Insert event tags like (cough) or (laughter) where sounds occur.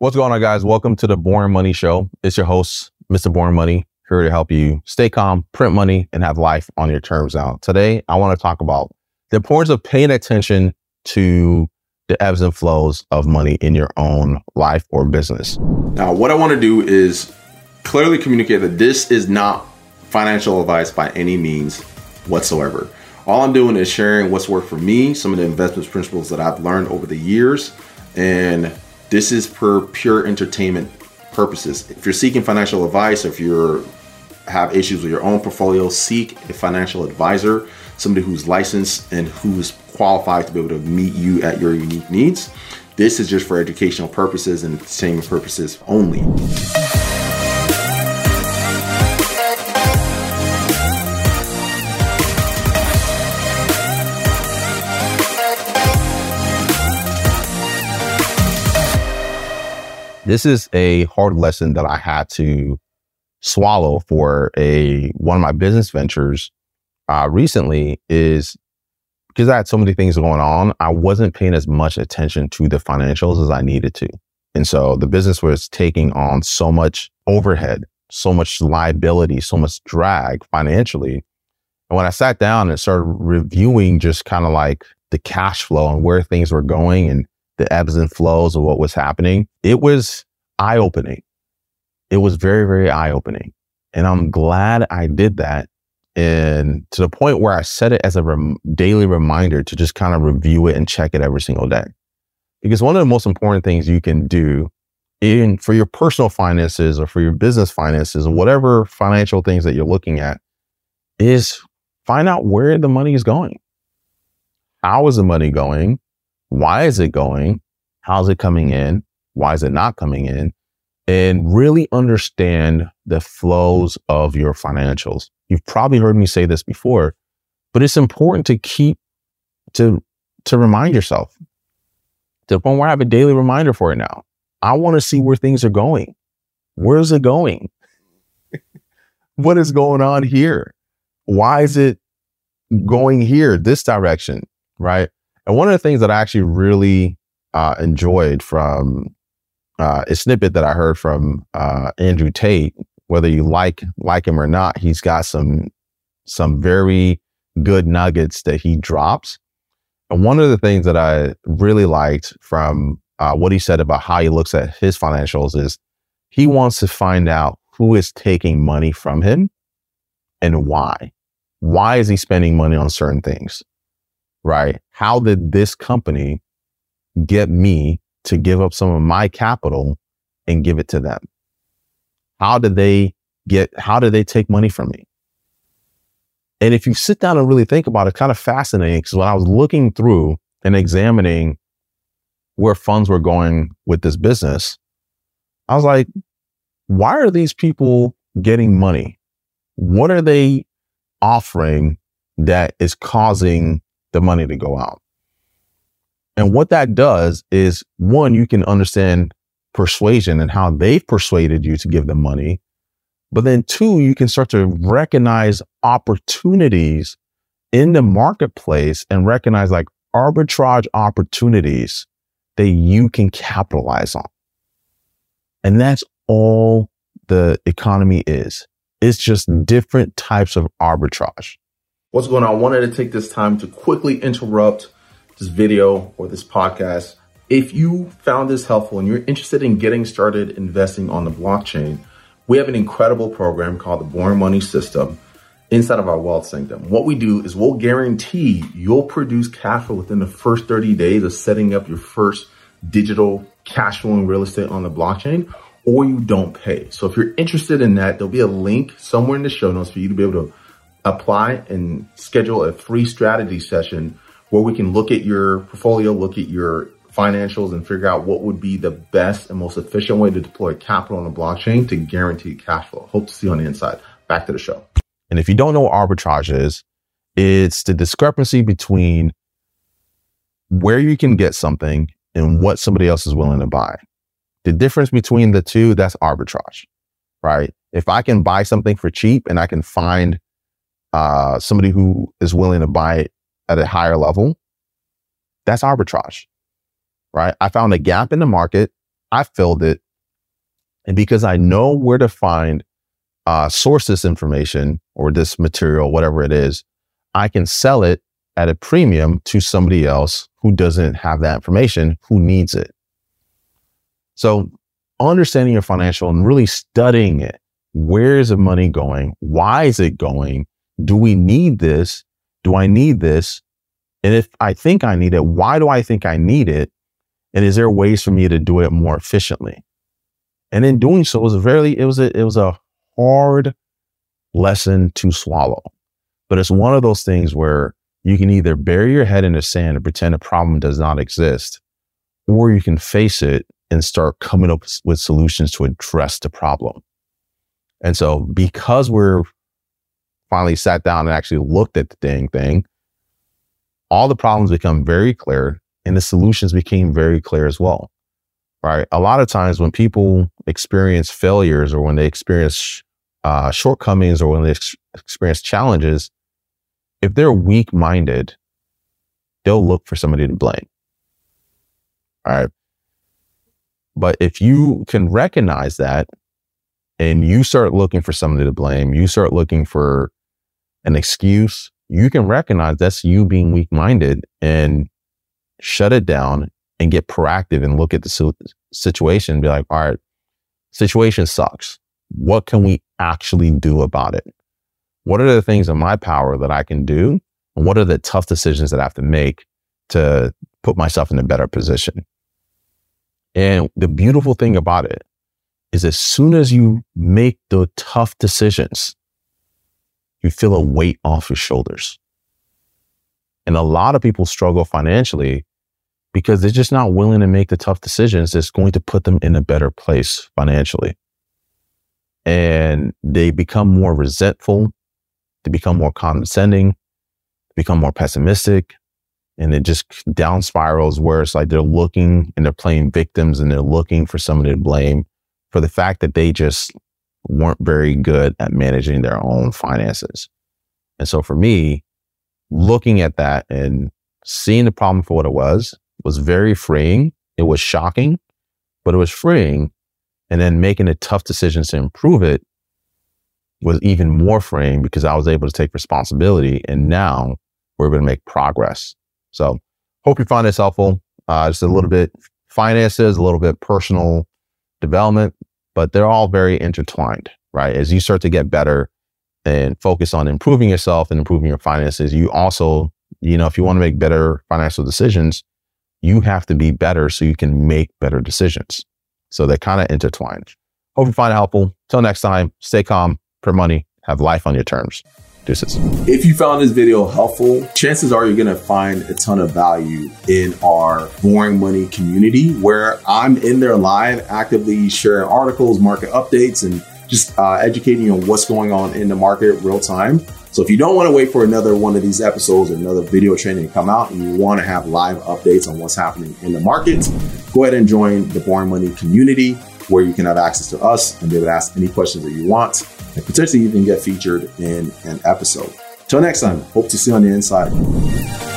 What's going on, guys? Welcome to the Boring Money Show. It's your host, Mr. Boring Money, here to help you stay calm, print money, and have life on your terms. Now, today, I want to talk about the importance of paying attention to the ebbs and flows of money in your own life or business. Now, what I want to do is clearly communicate that this is not financial advice by any means whatsoever. All I'm doing is sharing what's worked for me, some of the investment principles that I've learned over the years, and this is for pure entertainment purposes. If you're seeking financial advice, or if you have issues with your own portfolio, seek a financial advisor, somebody who's licensed and who's qualified to be able to meet you at your unique needs. This is just for educational purposes and entertainment purposes only. This is a hard lesson that I had to swallow for a one of my business ventures uh, recently is because I had so many things going on, I wasn't paying as much attention to the financials as I needed to. And so the business was taking on so much overhead, so much liability, so much drag financially. And when I sat down and started reviewing just kind of like the cash flow and where things were going and the ebbs and flows of what was happening, it was eye opening. It was very, very eye opening. And I'm glad I did that. And to the point where I set it as a rem- daily reminder to just kind of review it and check it every single day. Because one of the most important things you can do in for your personal finances or for your business finances or whatever financial things that you're looking at is find out where the money is going. How is the money going? Why is it going? How's it coming in? Why is it not coming in? And really understand the flows of your financials. You've probably heard me say this before, but it's important to keep to to remind yourself to the point where I have a daily reminder for it now. I want to see where things are going. Where's it going? (laughs) what is going on here? Why is it going here, this direction? Right. And one of the things that I actually really uh, enjoyed from uh, a snippet that I heard from uh, Andrew Tate, whether you like like him or not, he's got some some very good nuggets that he drops. And one of the things that I really liked from uh, what he said about how he looks at his financials is he wants to find out who is taking money from him and why. Why is he spending money on certain things? Right? How did this company get me to give up some of my capital and give it to them? How did they get, how did they take money from me? And if you sit down and really think about it, it's kind of fascinating because when I was looking through and examining where funds were going with this business, I was like, why are these people getting money? What are they offering that is causing the money to go out. And what that does is one, you can understand persuasion and how they've persuaded you to give them money. But then two, you can start to recognize opportunities in the marketplace and recognize like arbitrage opportunities that you can capitalize on. And that's all the economy is. It's just different types of arbitrage. What's going on? I wanted to take this time to quickly interrupt this video or this podcast. If you found this helpful and you're interested in getting started investing on the blockchain, we have an incredible program called the Boring Money System inside of our Wealth Sanctum. What we do is we'll guarantee you'll produce cash flow within the first 30 days of setting up your first digital cash flowing real estate on the blockchain or you don't pay. So if you're interested in that, there'll be a link somewhere in the show notes for you to be able to apply and schedule a free strategy session where we can look at your portfolio, look at your financials and figure out what would be the best and most efficient way to deploy capital on the blockchain to guarantee cash flow. Hope to see you on the inside. Back to the show. And if you don't know what arbitrage is, it's the discrepancy between where you can get something and what somebody else is willing to buy. The difference between the two, that's arbitrage, right? If I can buy something for cheap and I can find uh, somebody who is willing to buy it at a higher level, that's arbitrage, right? I found a gap in the market I filled it. And because I know where to find uh, source this information or this material, whatever it is, I can sell it at a premium to somebody else who doesn't have that information, who needs it. So understanding your financial and really studying it. Where is the money going? Why is it going? Do we need this? Do I need this? And if I think I need it, why do I think I need it? And is there ways for me to do it more efficiently? And in doing so, it was a very, it was a, it was a hard lesson to swallow. But it's one of those things where you can either bury your head in the sand and pretend a problem does not exist, or you can face it and start coming up with solutions to address the problem. And so because we're finally sat down and actually looked at the dang thing, all the problems become very clear and the solutions became very clear as well. Right. A lot of times when people experience failures or when they experience uh, shortcomings or when they ex- experience challenges, if they're weak minded, they'll look for somebody to blame. All right. But if you can recognize that and you start looking for somebody to blame, you start looking for an excuse, you can recognize that's you being weak minded and shut it down and get proactive and look at the situation and be like, all right, situation sucks. What can we actually do about it? What are the things in my power that I can do? And what are the tough decisions that I have to make to put myself in a better position? And the beautiful thing about it is as soon as you make the tough decisions, you feel a weight off your shoulders. And a lot of people struggle financially because they're just not willing to make the tough decisions that's going to put them in a better place financially. And they become more resentful, they become more condescending, become more pessimistic, and it just down spirals where it's like they're looking and they're playing victims and they're looking for somebody to blame for the fact that they just weren't very good at managing their own finances. And so for me, looking at that and seeing the problem for what it was was very freeing. It was shocking, but it was freeing. And then making the tough decisions to improve it was even more freeing because I was able to take responsibility. And now we're able to make progress. So hope you find this helpful. Uh, just a little bit finances, a little bit personal development, but they're all very intertwined, right? As you start to get better and focus on improving yourself and improving your finances, you also, you know, if you want to make better financial decisions, you have to be better so you can make better decisions. So they're kind of intertwined. Hope you find it helpful. Till next time, stay calm, per money, have life on your terms. Deuces. If you found this video helpful, chances are you're going to find a ton of value in our Boring Money community where I'm in there live, actively sharing articles, market updates, and just uh, educating you on what's going on in the market real time. So if you don't want to wait for another one of these episodes another video training to come out and you want to have live updates on what's happening in the market, go ahead and join the Boring Money community where you can have access to us and be able to ask any questions that you want and potentially even get featured in an episode. Till next time, hope to see you on the inside.